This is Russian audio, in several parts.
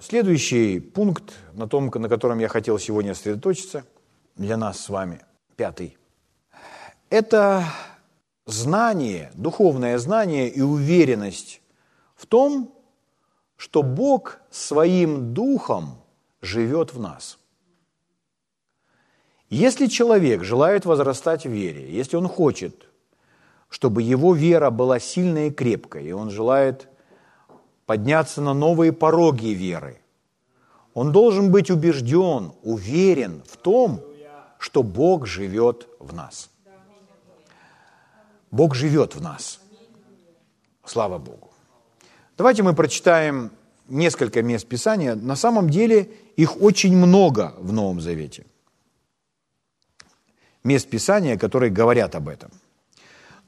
Следующий пункт, на том, на котором я хотел сегодня сосредоточиться, для нас с вами, пятый, это знание, духовное знание и уверенность в том, что Бог своим духом живет в нас. Если человек желает возрастать в вере, если он хочет, чтобы его вера была сильной и крепкой, и он желает подняться на новые пороги веры, он должен быть убежден, уверен в том, что Бог живет в нас. Бог живет в нас. Слава Богу. Давайте мы прочитаем несколько мест Писания. На самом деле их очень много в Новом Завете. Мест Писания, которые говорят об этом.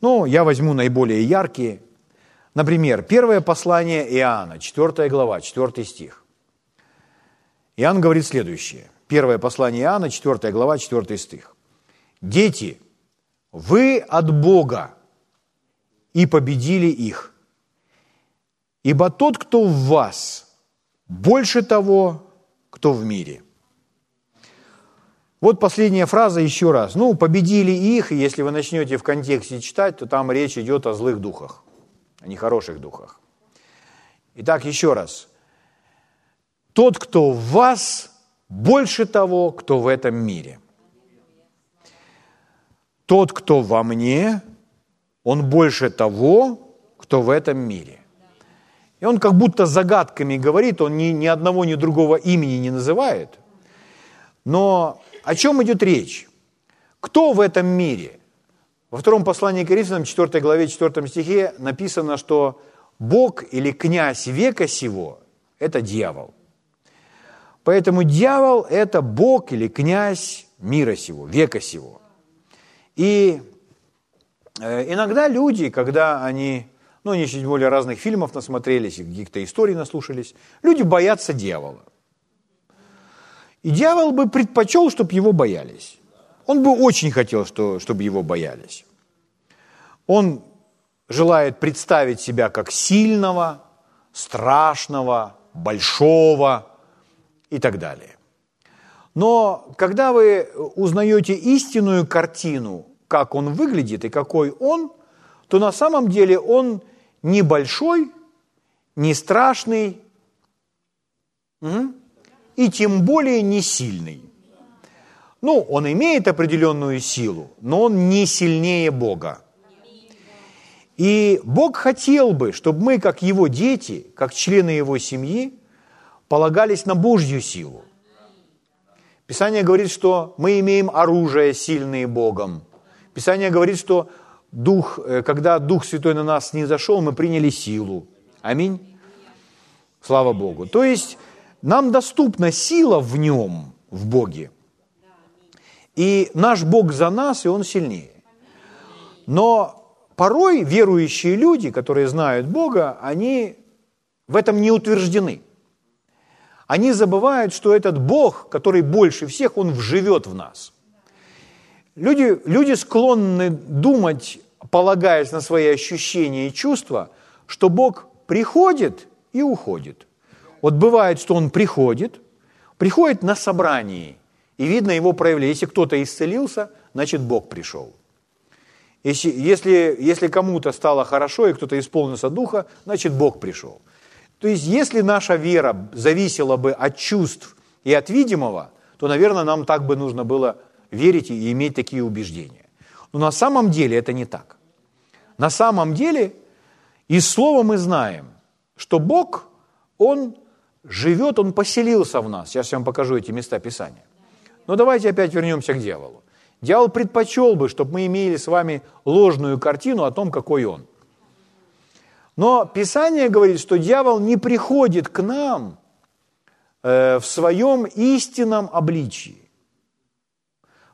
Ну, я возьму наиболее яркие. Например, первое послание Иоанна, 4 глава, 4 стих. Иоанн говорит следующее. Первое послание Иоанна, 4 глава, 4 стих. «Дети, вы от Бога и победили их, Ибо тот, кто в вас, больше того, кто в мире. Вот последняя фраза еще раз. Ну, победили их, и если вы начнете в контексте читать, то там речь идет о злых духах, о нехороших духах. Итак, еще раз. Тот, кто в вас, больше того, кто в этом мире. Тот, кто во мне, он больше того, кто в этом мире. И он как будто загадками говорит, он ни, ни одного, ни другого имени не называет. Но о чем идет речь? Кто в этом мире? Во втором послании к Коринфянам, 4 главе, 4 стихе написано, что Бог или князь века сего – это дьявол. Поэтому дьявол – это Бог или князь мира сего, века сего. И э, иногда люди, когда они ну, они чуть более разных фильмов насмотрелись, каких-то историй наслушались. Люди боятся дьявола. И дьявол бы предпочел, чтобы его боялись. Он бы очень хотел, чтобы его боялись. Он желает представить себя как сильного, страшного, большого и так далее. Но когда вы узнаете истинную картину, как он выглядит и какой он, то на самом деле он не большой, не страшный, и тем более не сильный. Ну, он имеет определенную силу, но он не сильнее Бога. И Бог хотел бы, чтобы мы, как Его дети, как члены Его семьи, полагались на Божью силу. Писание говорит, что мы имеем оружие, сильное Богом. Писание говорит, что Дух, э, когда Дух Святой на нас не зашел, мы приняли силу. Аминь. Слава Богу. То есть нам доступна сила в нем, в Боге. И наш Бог за нас, и Он сильнее. Но порой верующие люди, которые знают Бога, они в этом не утверждены. Они забывают, что этот Бог, который больше всех, Он вживет в нас – Люди, люди склонны думать, полагаясь на свои ощущения и чувства, что Бог приходит и уходит. Вот бывает, что Он приходит, приходит на собрании, и видно его проявление. Если кто-то исцелился, значит Бог пришел. Если, если, кому-то стало хорошо, и кто-то исполнился духа, значит Бог пришел. То есть, если наша вера зависела бы от чувств и от видимого, то, наверное, нам так бы нужно было верить и иметь такие убеждения. Но на самом деле это не так. На самом деле из слова мы знаем, что Бог, Он живет, Он поселился в нас. Сейчас я вам покажу эти места Писания. Но давайте опять вернемся к дьяволу. Дьявол предпочел бы, чтобы мы имели с вами ложную картину о том, какой он. Но Писание говорит, что дьявол не приходит к нам э, в своем истинном обличии.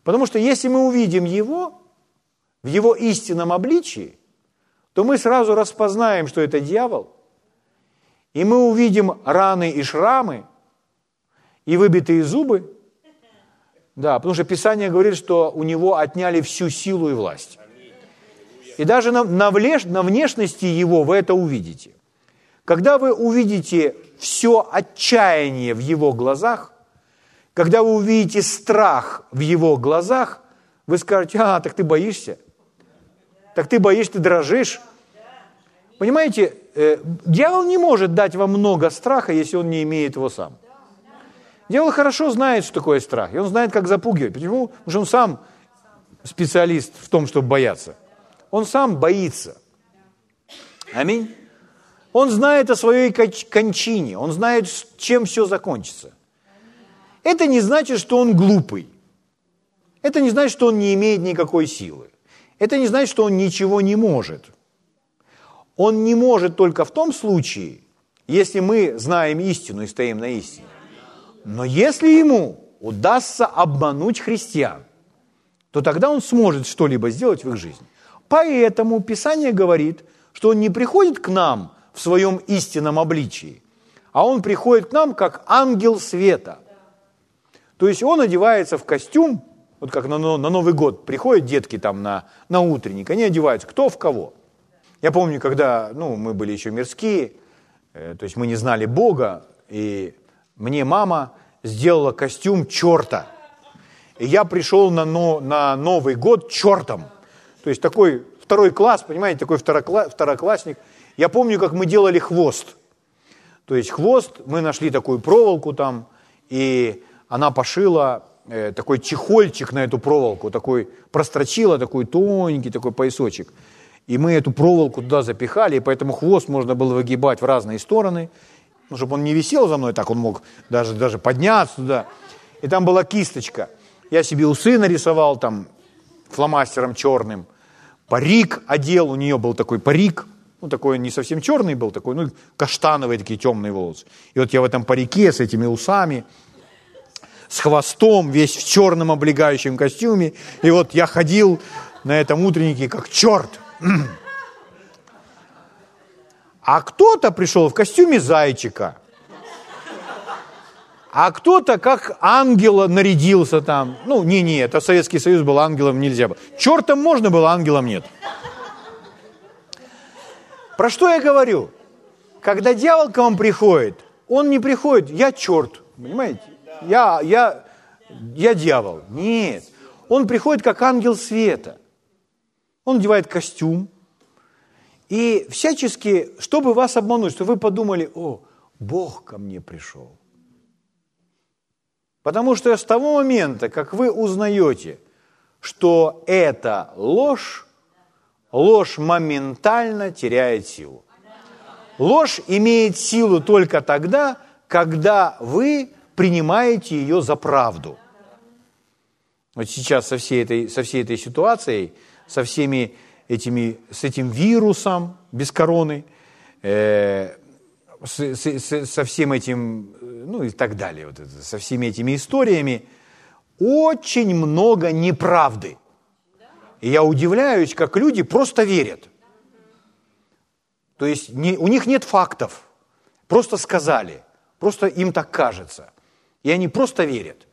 Потому что если мы увидим Его в Его истинном обличии, то мы сразу распознаем, что это дьявол, и мы увидим раны и шрамы, и выбитые зубы. Да, потому что Писание говорит, что у него отняли всю силу и власть. И даже на, на, влеш, на внешности его вы это увидите. Когда вы увидите все отчаяние в его глазах, когда вы увидите страх в его глазах, вы скажете, а, так ты боишься? Так ты боишься, ты дрожишь? Понимаете, э, дьявол не может дать вам много страха, если он не имеет его сам. Дьявол хорошо знает, что такое страх, и он знает, как запугивать. Почему? Потому что он сам специалист в том, чтобы бояться. Он сам боится. Аминь. Он знает о своей кончине, он знает, чем все закончится. Это не значит, что он глупый. Это не значит, что он не имеет никакой силы. Это не значит, что он ничего не может. Он не может только в том случае, если мы знаем истину и стоим на истине. Но если ему удастся обмануть христиан, то тогда он сможет что-либо сделать в их жизни. Поэтому Писание говорит, что он не приходит к нам в своем истинном обличии, а он приходит к нам как ангел света. То есть он одевается в костюм, вот как на, на Новый год приходят детки там на, на утренник, они одеваются кто в кого. Я помню, когда ну, мы были еще мирские, э, то есть мы не знали Бога, и мне мама сделала костюм черта. И я пришел на, но, на Новый год чертом. То есть такой второй класс, понимаете, такой второкла, второклассник. Я помню, как мы делали хвост. То есть хвост, мы нашли такую проволоку там, и она пошила э, такой чехольчик на эту проволоку, такой прострочила такой тоненький такой поясочек. И мы эту проволоку туда запихали, и поэтому хвост можно было выгибать в разные стороны, ну, чтобы он не висел за мной, так он мог даже, даже подняться туда. И там была кисточка. Я себе усы нарисовал там фломастером черным, парик одел, у нее был такой парик, ну, такой не совсем черный был, такой, ну, каштановые такие темные волосы. И вот я в этом парике с этими усами, с хвостом, весь в черном облегающем костюме. И вот я ходил на этом утреннике как черт. А кто-то пришел в костюме зайчика. А кто-то как ангела нарядился там. Ну, не-не, это Советский Союз был, ангелом нельзя было. Чертом можно было, ангелом нет. Про что я говорю? Когда дьявол к вам приходит, он не приходит, я черт, понимаете? я, я, я дьявол. Нет. Он приходит как ангел света. Он одевает костюм. И всячески, чтобы вас обмануть, чтобы вы подумали, о, Бог ко мне пришел. Потому что с того момента, как вы узнаете, что это ложь, ложь моментально теряет силу. Ложь имеет силу только тогда, когда вы принимаете ее за правду. Вот сейчас со всей этой, со всей этой ситуацией, со всеми этими, с этим вирусом без короны, э, с, с, со всем этим, ну и так далее, вот это, со всеми этими историями, очень много неправды. И я удивляюсь, как люди просто верят. То есть не, у них нет фактов, просто сказали, просто им так кажется. И они просто верят.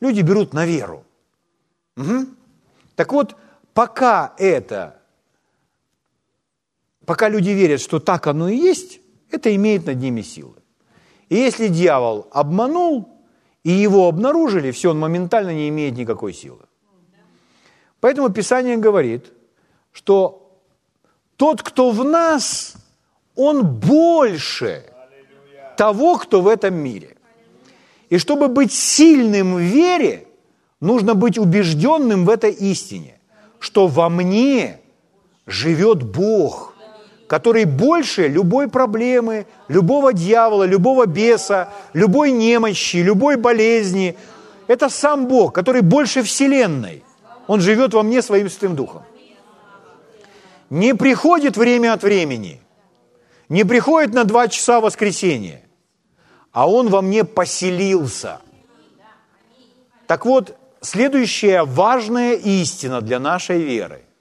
Люди берут на веру. Угу. Так вот, пока это, пока люди верят, что так оно и есть, это имеет над ними силы. И если дьявол обманул, и его обнаружили, все, он моментально не имеет никакой силы. Поэтому Писание говорит, что тот, кто в нас, он больше того, кто в этом мире. И чтобы быть сильным в вере, нужно быть убежденным в этой истине, что во мне живет Бог, который больше любой проблемы, любого дьявола, любого беса, любой немощи, любой болезни. Это сам Бог, который больше Вселенной. Он живет во мне своим Святым Духом. Не приходит время от времени, не приходит на два часа воскресенья, а Он во мне поселился. Так вот, следующая важная истина для нашей веры –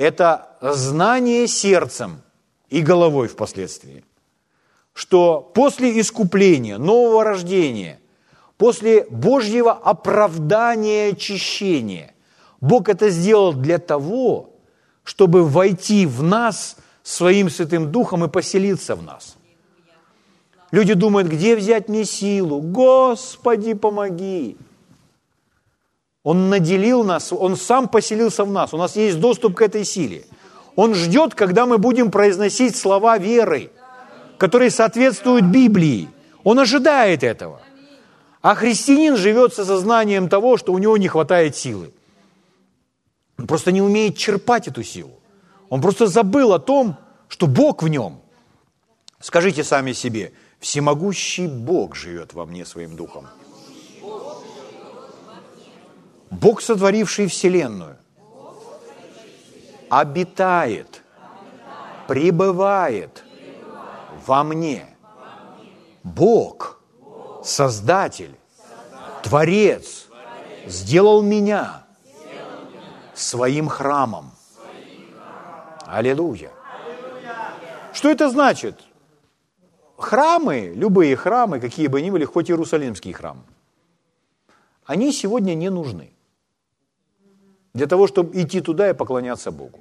это знание сердцем и головой впоследствии, что после искупления, нового рождения, после Божьего оправдания, очищения, Бог это сделал для того, чтобы войти в нас своим Святым Духом и поселиться в нас – Люди думают, где взять мне силу? Господи, помоги. Он наделил нас, Он сам поселился в нас, у нас есть доступ к этой силе. Он ждет, когда мы будем произносить слова веры, которые соответствуют Библии. Он ожидает этого. А христианин живет со сознанием того, что у него не хватает силы. Он просто не умеет черпать эту силу. Он просто забыл о том, что Бог в нем. Скажите сами себе, всемогущий Бог живет во мне своим духом. Бог, сотворивший Вселенную, обитает, пребывает во мне. Бог, Создатель, Творец, сделал меня своим храмом. Аллилуйя. Что это значит? Храмы, любые храмы, какие бы ни были, хоть Иерусалимский храм, они сегодня не нужны для того, чтобы идти туда и поклоняться Богу.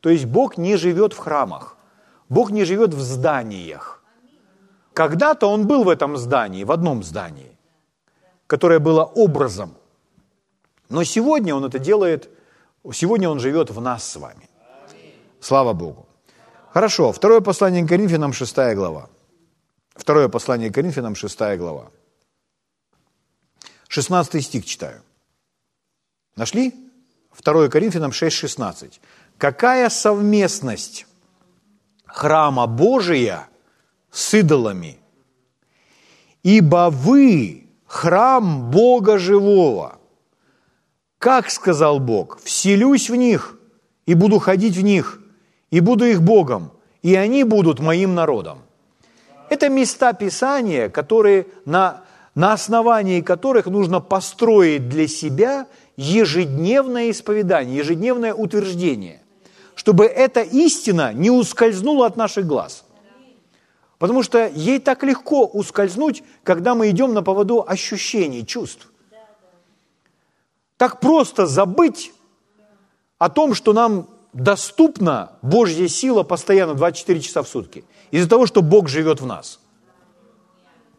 То есть Бог не живет в храмах, Бог не живет в зданиях. Когда-то Он был в этом здании, в одном здании, которое было образом. Но сегодня Он это делает, сегодня Он живет в нас с вами. Слава Богу. Хорошо, второе послание к Коринфянам, 6 глава. Второе послание к Коринфянам, 6 глава. 16 стих читаю. Нашли? 2 Коринфянам 6,16. Какая совместность храма Божия с идолами? Ибо вы храм Бога живого. Как сказал Бог, вселюсь в них и буду ходить в них, и буду их Богом, и они будут моим народом. Это места Писания, которые на, на основании которых нужно построить для себя ежедневное исповедание, ежедневное утверждение, чтобы эта истина не ускользнула от наших глаз. Потому что ей так легко ускользнуть, когда мы идем на поводу ощущений, чувств. Так просто забыть о том, что нам доступна Божья сила постоянно 24 часа в сутки. Из-за того, что Бог живет в нас.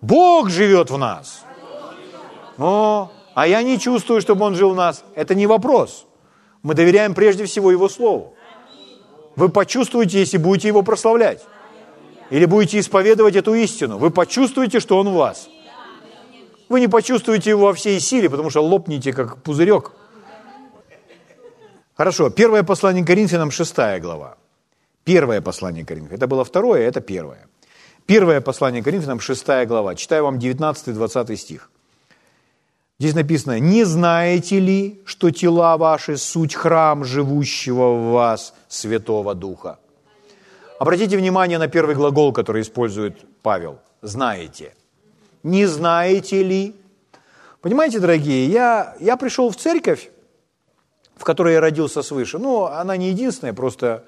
Бог живет в нас. О, а я не чувствую, чтобы Он жил в нас. Это не вопрос. Мы доверяем прежде всего Его Слову. Вы почувствуете, если будете Его прославлять. Или будете исповедовать эту истину. Вы почувствуете, что Он в вас. Вы не почувствуете Его во всей силе, потому что лопнете, как пузырек. Хорошо, первое послание Коринфянам, шестая глава. Первое послание Коринфянам. Это было второе, это первое. Первое послание Коринфянам, шестая глава. Читаю вам 19-20 стих. Здесь написано, не знаете ли, что тела ваши суть храм живущего в вас Святого Духа? Обратите внимание на первый глагол, который использует Павел. Знаете. Не знаете ли? Понимаете, дорогие, я, я пришел в церковь, в которой я родился свыше. Ну, она не единственная, просто,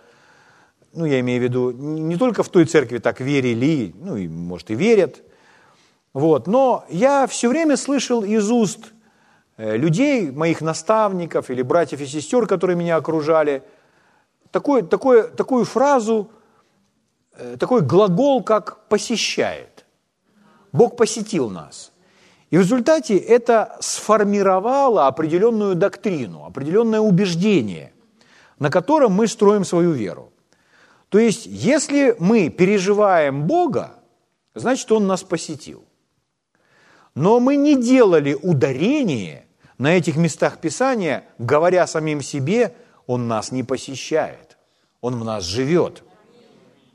ну, я имею в виду, не только в той церкви так верили, ну, и, может, и верят – вот. Но я все время слышал из уст э, людей, моих наставников или братьев и сестер, которые меня окружали, такой, такой, такую фразу, э, такой глагол, как «посещает». Бог посетил нас. И в результате это сформировало определенную доктрину, определенное убеждение, на котором мы строим свою веру. То есть, если мы переживаем Бога, значит, Он нас посетил. Но мы не делали ударение на этих местах Писания, говоря самим себе, Он нас не посещает, Он в нас живет.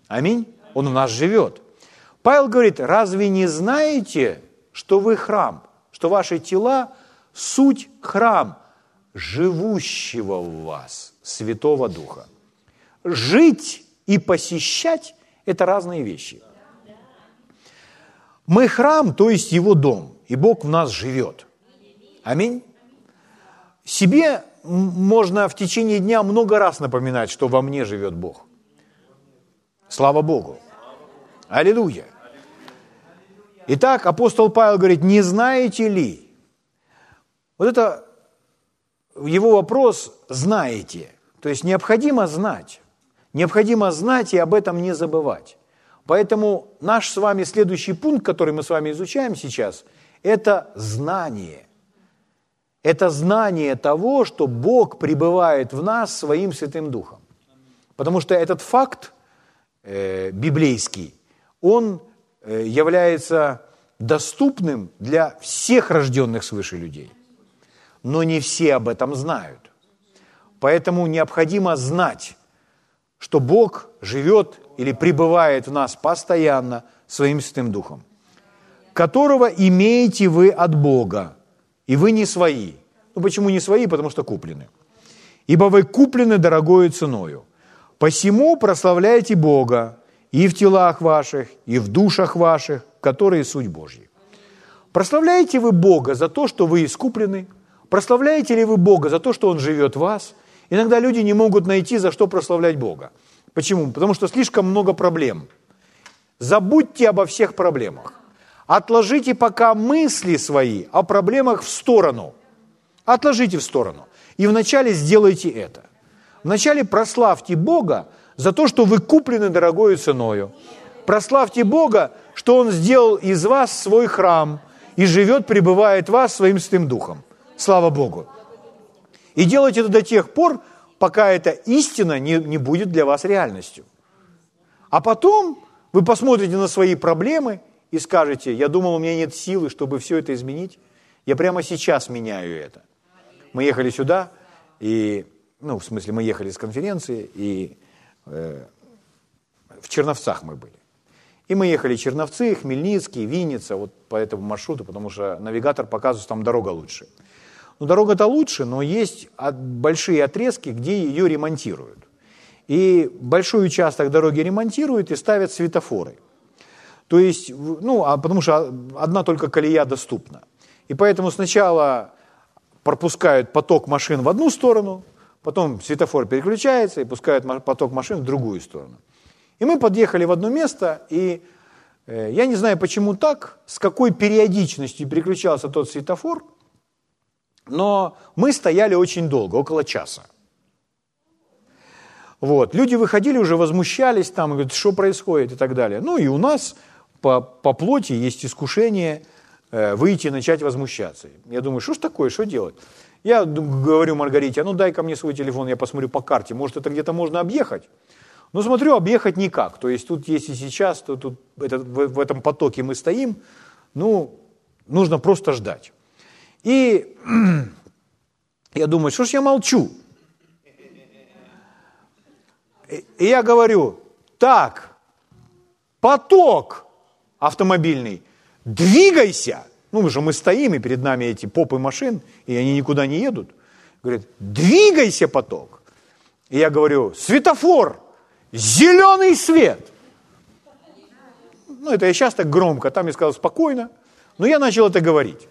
Аминь? Он в нас живет. Павел говорит, разве не знаете, что вы храм, что ваши тела – суть храм живущего в вас Святого Духа? Жить и посещать – это разные вещи. Мы храм, то есть Его дом, и Бог в нас живет. Аминь. Себе можно в течение дня много раз напоминать, что во мне живет Бог. Слава Богу. Аллилуйя. Итак, апостол Павел говорит, не знаете ли? Вот это его вопрос «знаете». То есть необходимо знать. Необходимо знать и об этом не забывать. Поэтому наш с вами следующий пункт, который мы с вами изучаем сейчас, это знание. Это знание того, что Бог пребывает в нас своим Святым Духом. Потому что этот факт э, библейский, он э, является доступным для всех рожденных свыше людей. Но не все об этом знают. Поэтому необходимо знать, что Бог живет или пребывает в нас постоянно своим Святым Духом, которого имеете вы от Бога, и вы не свои. Ну почему не свои? Потому что куплены. Ибо вы куплены дорогою ценою. Посему прославляйте Бога и в телах ваших, и в душах ваших, которые суть Божьи. Прославляете вы Бога за то, что вы искуплены? Прославляете ли вы Бога за то, что Он живет в вас? Иногда люди не могут найти, за что прославлять Бога. Почему? Потому что слишком много проблем. Забудьте обо всех проблемах. Отложите пока мысли свои о проблемах в сторону. Отложите в сторону. И вначале сделайте это. Вначале прославьте Бога за то, что вы куплены дорогою ценою. Прославьте Бога, что Он сделал из вас свой храм и живет, пребывает в вас своим Святым Духом. Слава Богу. И делайте это до тех пор, пока эта истина не, не будет для вас реальностью. А потом вы посмотрите на свои проблемы и скажете, я думал, у меня нет силы, чтобы все это изменить. Я прямо сейчас меняю это. Мы ехали сюда, и, ну, в смысле, мы ехали с конференции, и э, в Черновцах мы были. И мы ехали Черновцы, Хмельницкий, Винница, вот по этому маршруту, потому что навигатор показывает, что там дорога лучше. Ну, дорога-то лучше, но есть большие отрезки, где ее ремонтируют. И большой участок дороги ремонтируют и ставят светофоры. То есть, ну, а потому что одна только колея доступна. И поэтому сначала пропускают поток машин в одну сторону, потом светофор переключается и пускают поток машин в другую сторону. И мы подъехали в одно место, и э, я не знаю, почему так, с какой периодичностью переключался тот светофор – но мы стояли очень долго, около часа. Вот. Люди выходили, уже возмущались там, говорят, что происходит и так далее. Ну и у нас по, по плоти есть искушение э, выйти и начать возмущаться. Я думаю, что ж такое, что делать? Я говорю Маргарите, а ну дай ко мне свой телефон, я посмотрю по карте, может это где-то можно объехать. Но смотрю, объехать никак. То есть тут, если сейчас, то тут это, в, в этом потоке мы стоим, ну, нужно просто ждать. И я думаю, что ж я молчу? И я говорю, так, поток автомобильный, двигайся. Ну, мы же мы стоим, и перед нами эти попы машин, и они никуда не едут. Говорит, двигайся, поток. И я говорю, светофор, зеленый свет. Ну, это я сейчас так громко, там я сказал спокойно, но я начал это говорить.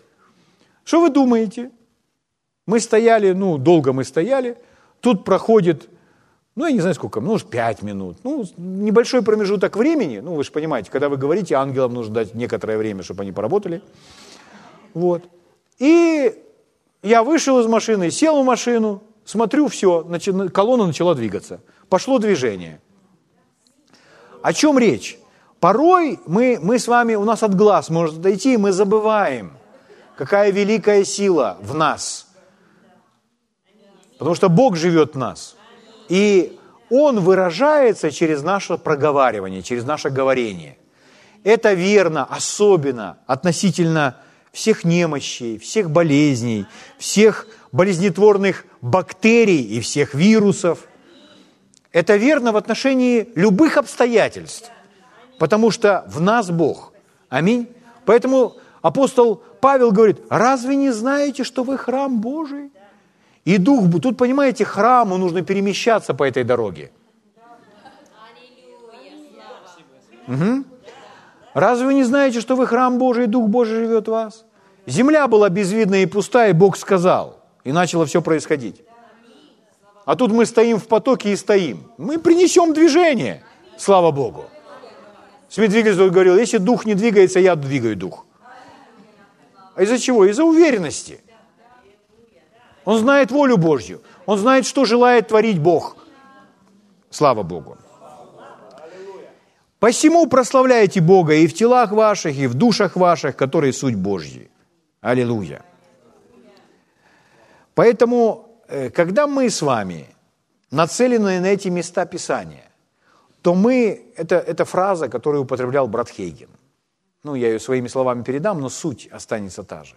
Что вы думаете? Мы стояли, ну, долго мы стояли, тут проходит, ну, я не знаю сколько, ну, 5 минут, ну, небольшой промежуток времени, ну, вы же понимаете, когда вы говорите, ангелам нужно дать некоторое время, чтобы они поработали, вот. И я вышел из машины, сел в машину, смотрю, все, колонна начала двигаться, пошло движение. О чем речь? Порой мы, мы с вами, у нас от глаз может дойти, мы забываем – какая великая сила в нас. Потому что Бог живет в нас. И Он выражается через наше проговаривание, через наше говорение. Это верно, особенно относительно всех немощей, всех болезней, всех болезнетворных бактерий и всех вирусов. Это верно в отношении любых обстоятельств, потому что в нас Бог. Аминь. Поэтому апостол Павел говорит, разве не знаете, что вы храм Божий? И Дух, тут, понимаете, храму нужно перемещаться по этой дороге. Угу. Разве вы не знаете, что вы храм Божий, и Дух Божий живет в вас? Земля была безвидна и пустая, и Бог сказал, и начало все происходить. А тут мы стоим в потоке и стоим. Мы принесем движение, слава Богу. Смит Вигельсдорф говорил, если дух не двигается, я двигаю дух. А из-за чего? Из-за уверенности. Он знает волю Божью. Он знает, что желает творить Бог. Слава Богу. Посему прославляйте Бога и в телах ваших, и в душах ваших, которые суть Божьи. Аллилуйя. Поэтому, э, когда мы с вами нацелены на эти места Писания, то мы, это, это фраза, которую употреблял брат Хейген. Ну, я ее своими словами передам, но суть останется та же.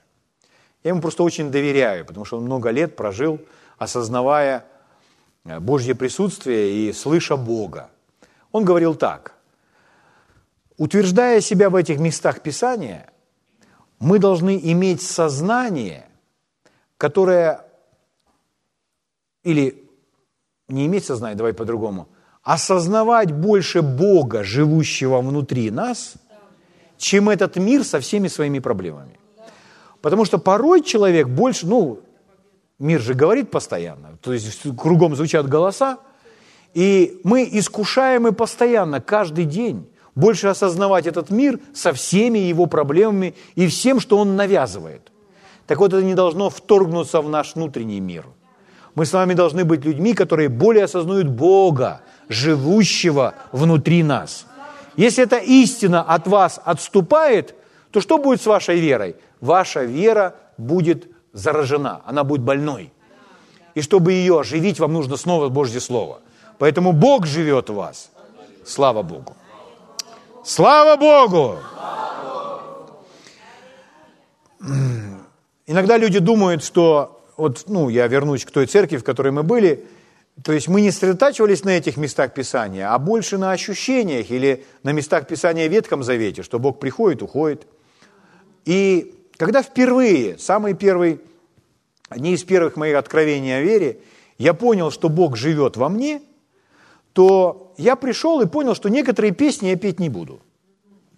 Я ему просто очень доверяю, потому что он много лет прожил, осознавая э, Божье присутствие и слыша Бога. Он говорил так. Утверждая себя в этих местах Писания, мы должны иметь сознание, которое, или не иметь сознание, давай по-другому, осознавать больше Бога, живущего внутри нас, чем этот мир со всеми своими проблемами. Потому что порой человек больше, ну, мир же говорит постоянно, то есть кругом звучат голоса, и мы искушаемы постоянно, каждый день, больше осознавать этот мир со всеми его проблемами и всем, что он навязывает. Так вот, это не должно вторгнуться в наш внутренний мир. Мы с вами должны быть людьми, которые более осознают Бога, живущего внутри нас. Если эта истина от вас отступает, то что будет с вашей верой? Ваша вера будет заражена, она будет больной. И чтобы ее оживить, вам нужно снова Божье Слово. Поэтому Бог живет в вас. Слава Богу. Слава Богу! Иногда люди думают, что, вот, ну, я вернусь к той церкви, в которой мы были, то есть мы не сосредотачивались на этих местах Писания, а больше на ощущениях или на местах Писания в Ветхом Завете, что Бог приходит, уходит. И когда впервые, самый первый, одни из первых моих откровений о вере, я понял, что Бог живет во мне, то я пришел и понял, что некоторые песни я петь не буду,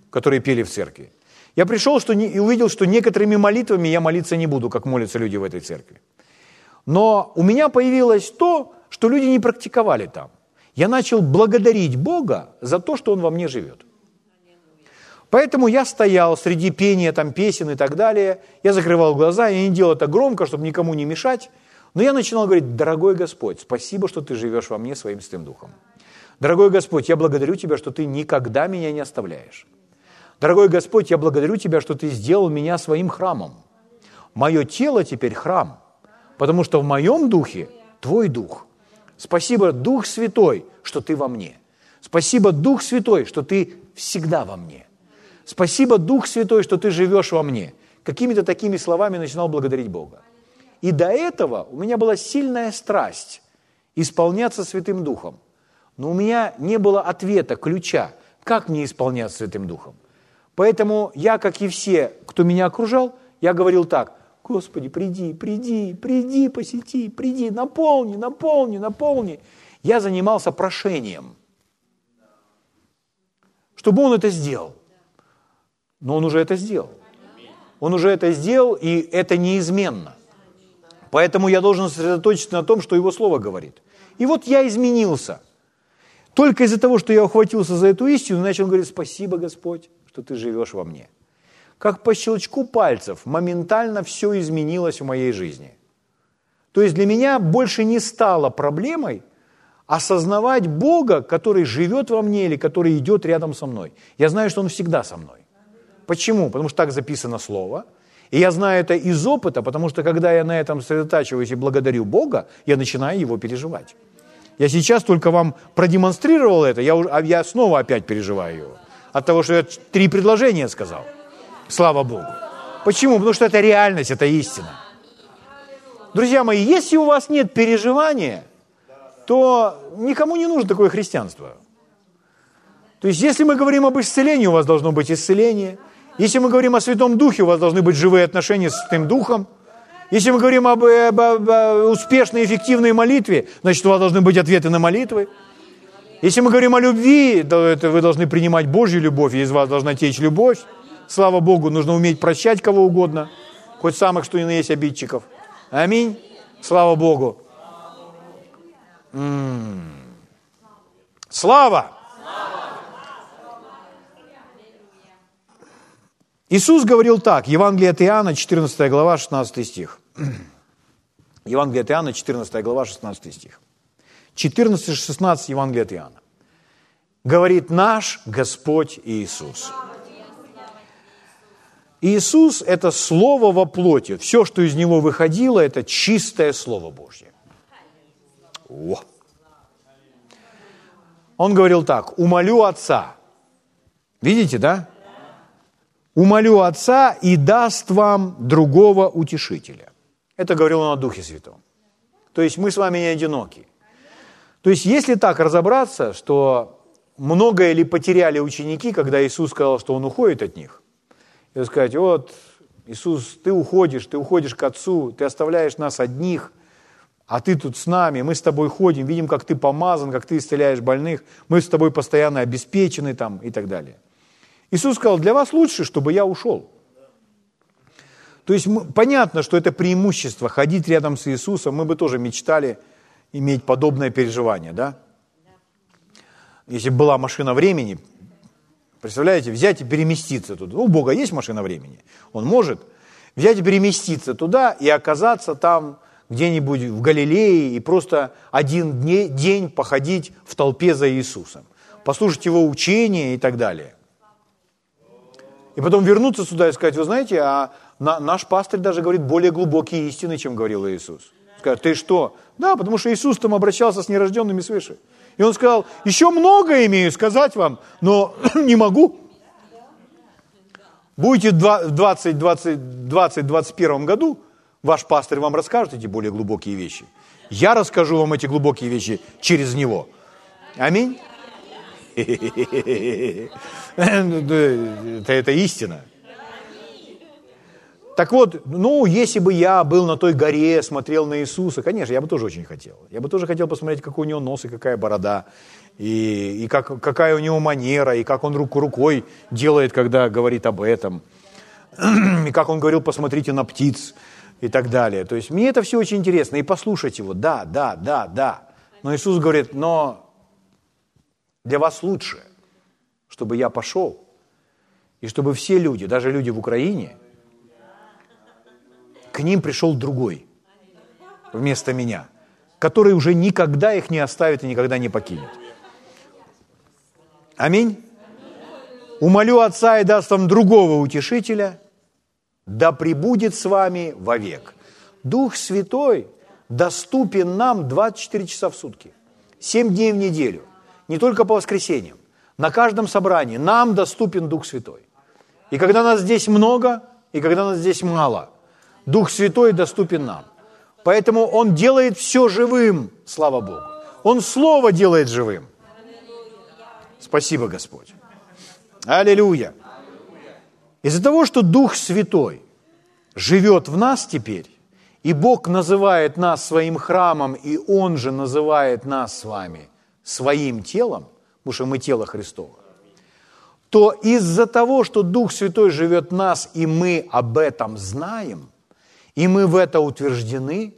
которые пели в церкви. Я пришел что не, и увидел, что некоторыми молитвами я молиться не буду, как молятся люди в этой церкви. Но у меня появилось то, что люди не практиковали там. Я начал благодарить Бога за то, что Он во мне живет. Поэтому я стоял среди пения там, песен и так далее, я закрывал глаза, я не делал это громко, чтобы никому не мешать, но я начинал говорить, дорогой Господь, спасибо, что Ты живешь во мне своим Святым Духом. Дорогой Господь, я благодарю Тебя, что Ты никогда меня не оставляешь. Дорогой Господь, я благодарю Тебя, что Ты сделал меня своим храмом. Мое тело теперь храм, потому что в моем духе Твой Дух. Спасибо, Дух Святой, что Ты во мне. Спасибо, Дух Святой, что Ты всегда во мне. Спасибо, Дух Святой, что ты живешь во мне. Какими-то такими словами начинал благодарить Бога. И до этого у меня была сильная страсть исполняться Святым Духом. Но у меня не было ответа, ключа, как мне исполняться Святым Духом. Поэтому я, как и все, кто меня окружал, я говорил так, Господи, приди, приди, приди, посети, приди, наполни, наполни, наполни. Я занимался прошением, чтобы Он это сделал. Но он уже это сделал. Он уже это сделал, и это неизменно. Поэтому я должен сосредоточиться на том, что Его Слово говорит. И вот я изменился. Только из-за того, что я ухватился за эту истину, начал говорить, спасибо, Господь, что Ты живешь во мне. Как по щелчку пальцев моментально все изменилось в моей жизни. То есть для меня больше не стало проблемой осознавать Бога, который живет во мне или который идет рядом со мной. Я знаю, что Он всегда со мной. Почему? Потому что так записано слово. И я знаю это из опыта, потому что когда я на этом сосредотачиваюсь и благодарю Бога, я начинаю его переживать. Я сейчас только вам продемонстрировал это, я, а я снова опять переживаю его. От того, что я три предложения сказал. Слава Богу. Почему? Потому что это реальность, это истина. Друзья мои, если у вас нет переживания, то никому не нужно такое христианство. То есть, если мы говорим об исцелении, у вас должно быть исцеление – если мы говорим о Святом Духе, у вас должны быть живые отношения с Святым Духом. Если мы говорим об, об, об, об успешной, эффективной молитве, значит, у вас должны быть ответы на молитвы. Если мы говорим о любви, то это вы должны принимать Божью любовь, и из вас должна течь любовь. Слава Богу, нужно уметь прощать кого угодно, хоть самых, что ни на есть обидчиков. Аминь. Слава Богу. М-м. Слава! Иисус говорил так, Евангелие от Иоанна, 14 глава, 16 стих. Евангелие от Иоанна, 14 глава, 16 стих. 14-16 Евангелие от Иоанна. говорит наш Господь Иисус. Иисус – это Слово во плоти. Все, что из Него выходило, это чистое Слово Божье. О. Он говорил так, умолю Отца. Видите, да? Умолю Отца и даст вам другого утешителя. Это говорил он о Духе Святом. То есть мы с вами не одиноки. То есть если так разобраться, что многое ли потеряли ученики, когда Иисус сказал, что Он уходит от них, и сказать, вот, Иисус, ты уходишь, ты уходишь к Отцу, ты оставляешь нас одних, а ты тут с нами, мы с тобой ходим, видим, как ты помазан, как ты исцеляешь больных, мы с тобой постоянно обеспечены там и так далее. Иисус сказал, для вас лучше, чтобы я ушел. То есть понятно, что это преимущество, ходить рядом с Иисусом, мы бы тоже мечтали иметь подобное переживание, да? Если бы была машина времени, представляете, взять и переместиться туда. У Бога есть машина времени, Он может взять и переместиться туда и оказаться там где-нибудь в Галилее и просто один день походить в толпе за Иисусом, послушать Его учения и так далее. И потом вернуться сюда и сказать, вы знаете, а наш пастырь даже говорит более глубокие истины, чем говорил Иисус. Скажет, ты что? Да, потому что Иисус там обращался с нерожденными свыше. И он сказал, еще много имею сказать вам, но не могу. Будете в 2021 году, ваш пастырь вам расскажет эти более глубокие вещи. Я расскажу вам эти глубокие вещи через него. Аминь. Это, это истина. Так вот, ну, если бы я был на той горе, смотрел на Иисуса, конечно, я бы тоже очень хотел. Я бы тоже хотел посмотреть, какой у него нос и какая борода, и, и как, какая у него манера, и как он руку рукой делает, когда говорит об этом, и как он говорил, посмотрите на птиц и так далее. То есть мне это все очень интересно, и послушать его, да, да, да, да. Но Иисус говорит, но для вас лучше, чтобы я пошел, и чтобы все люди, даже люди в Украине, к ним пришел другой вместо меня, который уже никогда их не оставит и никогда не покинет. Аминь. Умолю Отца и даст вам другого утешителя, да пребудет с вами вовек. Дух Святой доступен нам 24 часа в сутки, 7 дней в неделю, не только по воскресеньям. На каждом собрании нам доступен Дух Святой. И когда нас здесь много, и когда нас здесь мало – Дух Святой доступен нам. Поэтому Он делает все живым, слава Богу. Он Слово делает живым. Спасибо, Господь. Аллилуйя. Из-за того, что Дух Святой живет в нас теперь, и Бог называет нас своим храмом, и Он же называет нас с вами своим телом, потому что мы тело Христово, то из-за того, что Дух Святой живет в нас, и мы об этом знаем – и мы в это утверждены,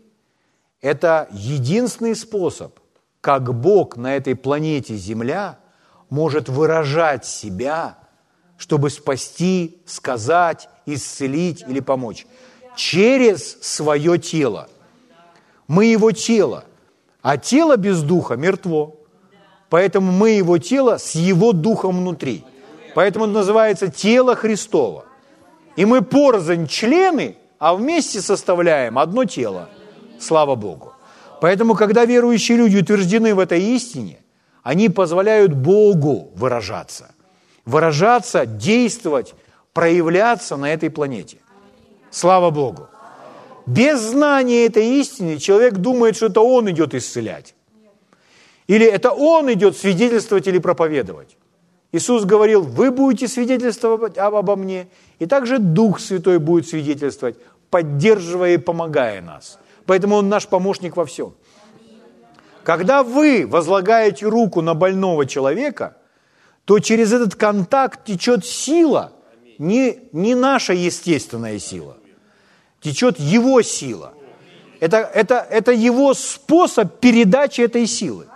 это единственный способ, как Бог на этой планете Земля может выражать себя, чтобы спасти, сказать, исцелить или помочь. Через свое тело. Мы его тело, а тело без духа мертво. Поэтому мы его тело с его духом внутри. Поэтому это называется тело Христово. И мы порознь члены, а вместе составляем одно тело. Слава Богу. Поэтому, когда верующие люди утверждены в этой истине, они позволяют Богу выражаться. Выражаться, действовать, проявляться на этой планете. Слава Богу. Без знания этой истины человек думает, что это он идет исцелять. Или это он идет свидетельствовать или проповедовать. Иисус говорил, вы будете свидетельствовать обо мне, и также Дух Святой будет свидетельствовать поддерживая и помогая нас. Поэтому Он наш помощник во всем. Когда вы возлагаете руку на больного человека, то через этот контакт течет сила, не, не наша естественная сила, течет его сила. Это, это, это его способ передачи этой силы.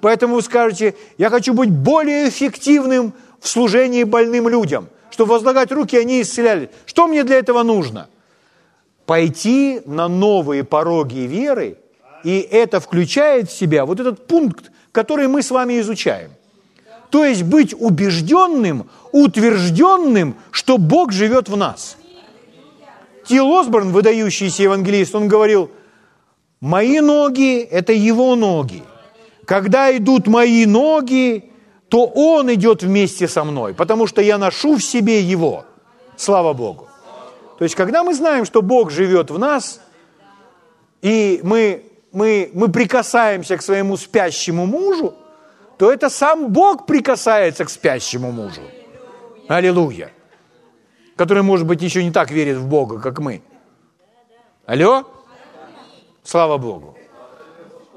Поэтому вы скажете, я хочу быть более эффективным в служении больным людям, чтобы возлагать руки, они исцеляли. Что мне для этого нужно – пойти на новые пороги веры, и это включает в себя вот этот пункт, который мы с вами изучаем. То есть быть убежденным, утвержденным, что Бог живет в нас. Тил Осборн, выдающийся евангелист, он говорил, мои ноги – это его ноги. Когда идут мои ноги, то он идет вместе со мной, потому что я ношу в себе его. Слава Богу. То есть, когда мы знаем, что Бог живет в нас, и мы, мы, мы прикасаемся к своему спящему мужу, то это сам Бог прикасается к спящему мужу. Аллилуйя. Который, может быть, еще не так верит в Бога, как мы. Алло? Слава Богу.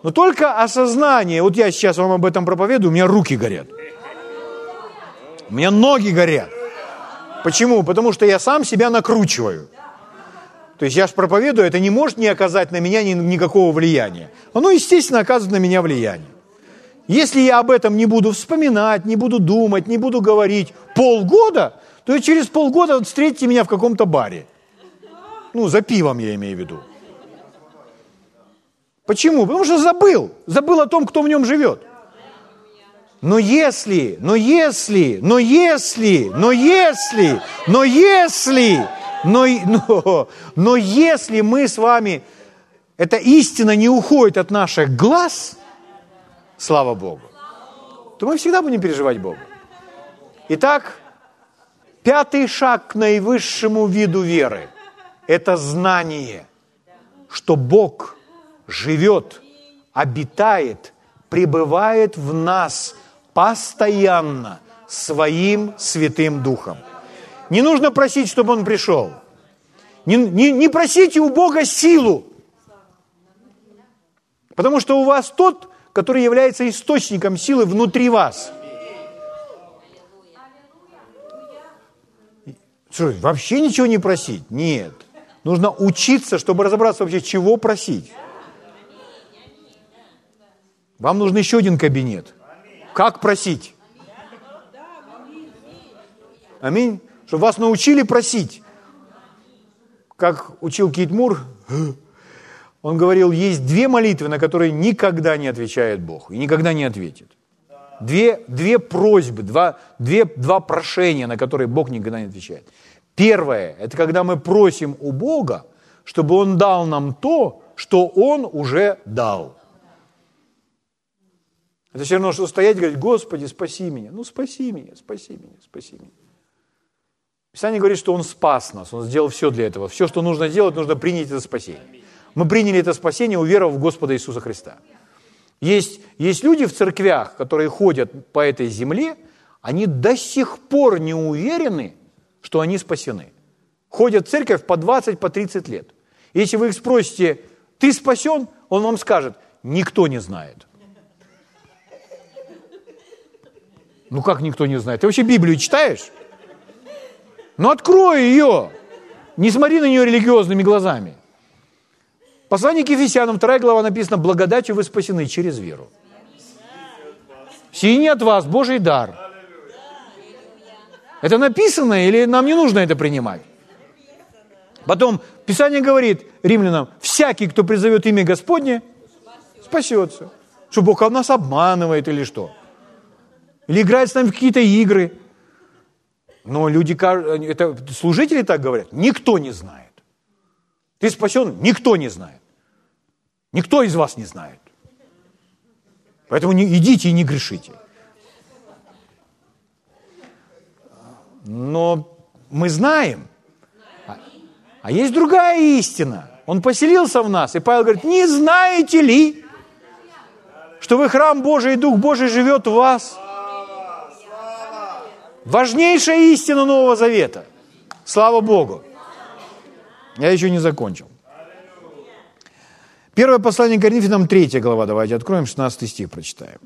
Но только осознание, вот я сейчас вам об этом проповедую, у меня руки горят. У меня ноги горят. Почему? Потому что я сам себя накручиваю. То есть я же проповедую, это не может не оказать на меня ни, никакого влияния. Оно, естественно, оказывает на меня влияние. Если я об этом не буду вспоминать, не буду думать, не буду говорить полгода, то через полгода встретите меня в каком-то баре. Ну, за пивом я имею в виду. Почему? Потому что забыл. Забыл о том, кто в нем живет. Но если, но если, но если, но если, но если, но, но, но если мы с вами, эта истина не уходит от наших глаз, слава Богу, то мы всегда будем переживать Бога. Итак, пятый шаг к наивысшему виду веры – это знание, что Бог живет, обитает, пребывает в нас постоянно своим Святым Духом. Не нужно просить, чтобы Он пришел. Не, не, не просите у Бога силу, потому что у вас тот, который является источником силы внутри вас. Что, вообще ничего не просить? Нет. Нужно учиться, чтобы разобраться вообще, чего просить. Вам нужен еще один кабинет. Как просить? Аминь. Чтобы вас научили просить. Как учил Кит Мур, он говорил, есть две молитвы, на которые никогда не отвечает Бог и никогда не ответит. Две, две просьбы, два, две, два прошения, на которые Бог никогда не отвечает. Первое – это когда мы просим у Бога, чтобы Он дал нам то, что Он уже дал. Это все равно, что стоять и говорить, Господи, спаси меня. Ну, спаси меня, спаси меня, спаси меня. Писание говорит, что Он спас нас, Он сделал все для этого. Все, что нужно делать, нужно принять это спасение. Мы приняли это спасение, уверовав в Господа Иисуса Христа. Есть, есть люди в церквях, которые ходят по этой земле, они до сих пор не уверены, что они спасены. Ходят в церковь по 20, по 30 лет. Если вы их спросите, ты спасен, он вам скажет, никто не знает. Ну как никто не знает? Ты вообще Библию читаешь? Ну открой ее. Не смотри на нее религиозными глазами. Послание к Ефесянам, 2 глава написано, благодатью вы спасены через веру. Сии не от вас, Божий дар. Это написано или нам не нужно это принимать? Потом Писание говорит римлянам, всякий, кто призовет имя Господне, спасется. Что Бог нас обманывает или что? Или играет с нами в какие-то игры. Но люди, это служители так говорят, никто не знает. Ты спасен, никто не знает. Никто из вас не знает. Поэтому не, идите и не грешите. Но мы знаем. А, а есть другая истина. Он поселился в нас. И Павел говорит, не знаете ли, что вы храм Божий, и Дух Божий живет в вас? Важнейшая истина Нового Завета. Слава Богу. Я еще не закончил. Первое послание Коринфянам, 3 глава. Давайте откроем, 16 стих прочитаем.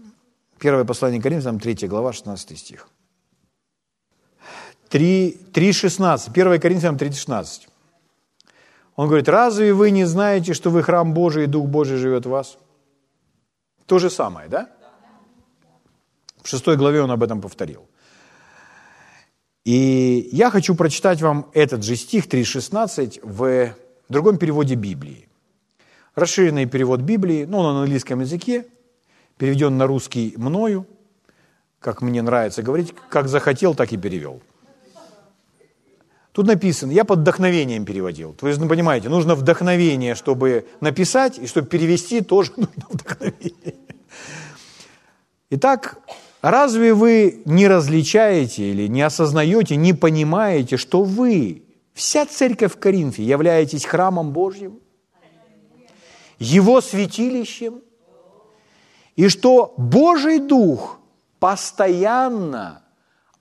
Первое послание Коринфянам, 3 глава, 16 стих. 3.16. 1 Коринфянам 3.16. Он говорит, разве вы не знаете, что вы храм Божий, и Дух Божий живет в вас? То же самое, да? В шестой главе он об этом повторил. И я хочу прочитать вам этот же стих 3.16 в другом переводе Библии. Расширенный перевод Библии, ну, он на английском языке, переведен на русский мною, как мне нравится говорить, как захотел, так и перевел. Тут написано, я под вдохновением переводил. Вы же понимаете, нужно вдохновение, чтобы написать, и чтобы перевести, тоже нужно вдохновение. Итак, разве вы не различаете или не осознаете, не понимаете, что вы, вся церковь в Коринфе, являетесь храмом Божьим, Его святилищем, и что Божий Дух постоянно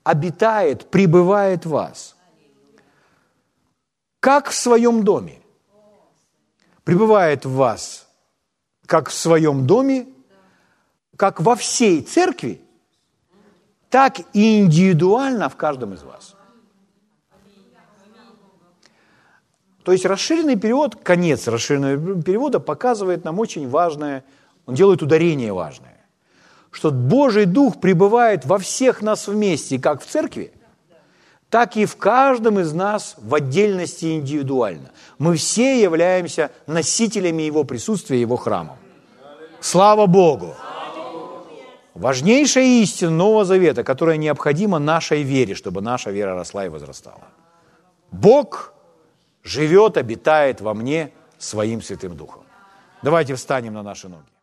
обитает, пребывает в вас, как в своем доме. Пребывает в вас, как в своем доме, как во всей церкви, так и индивидуально в каждом из вас. То есть расширенный перевод, конец расширенного перевода показывает нам очень важное, он делает ударение важное что Божий Дух пребывает во всех нас вместе, как в церкви, так и в каждом из нас в отдельности индивидуально. Мы все являемся носителями Его присутствия, Его храмом. Слава Богу! Важнейшая истина Нового Завета, которая необходима нашей вере, чтобы наша вера росла и возрастала. Бог живет, обитает во мне своим Святым Духом. Давайте встанем на наши ноги.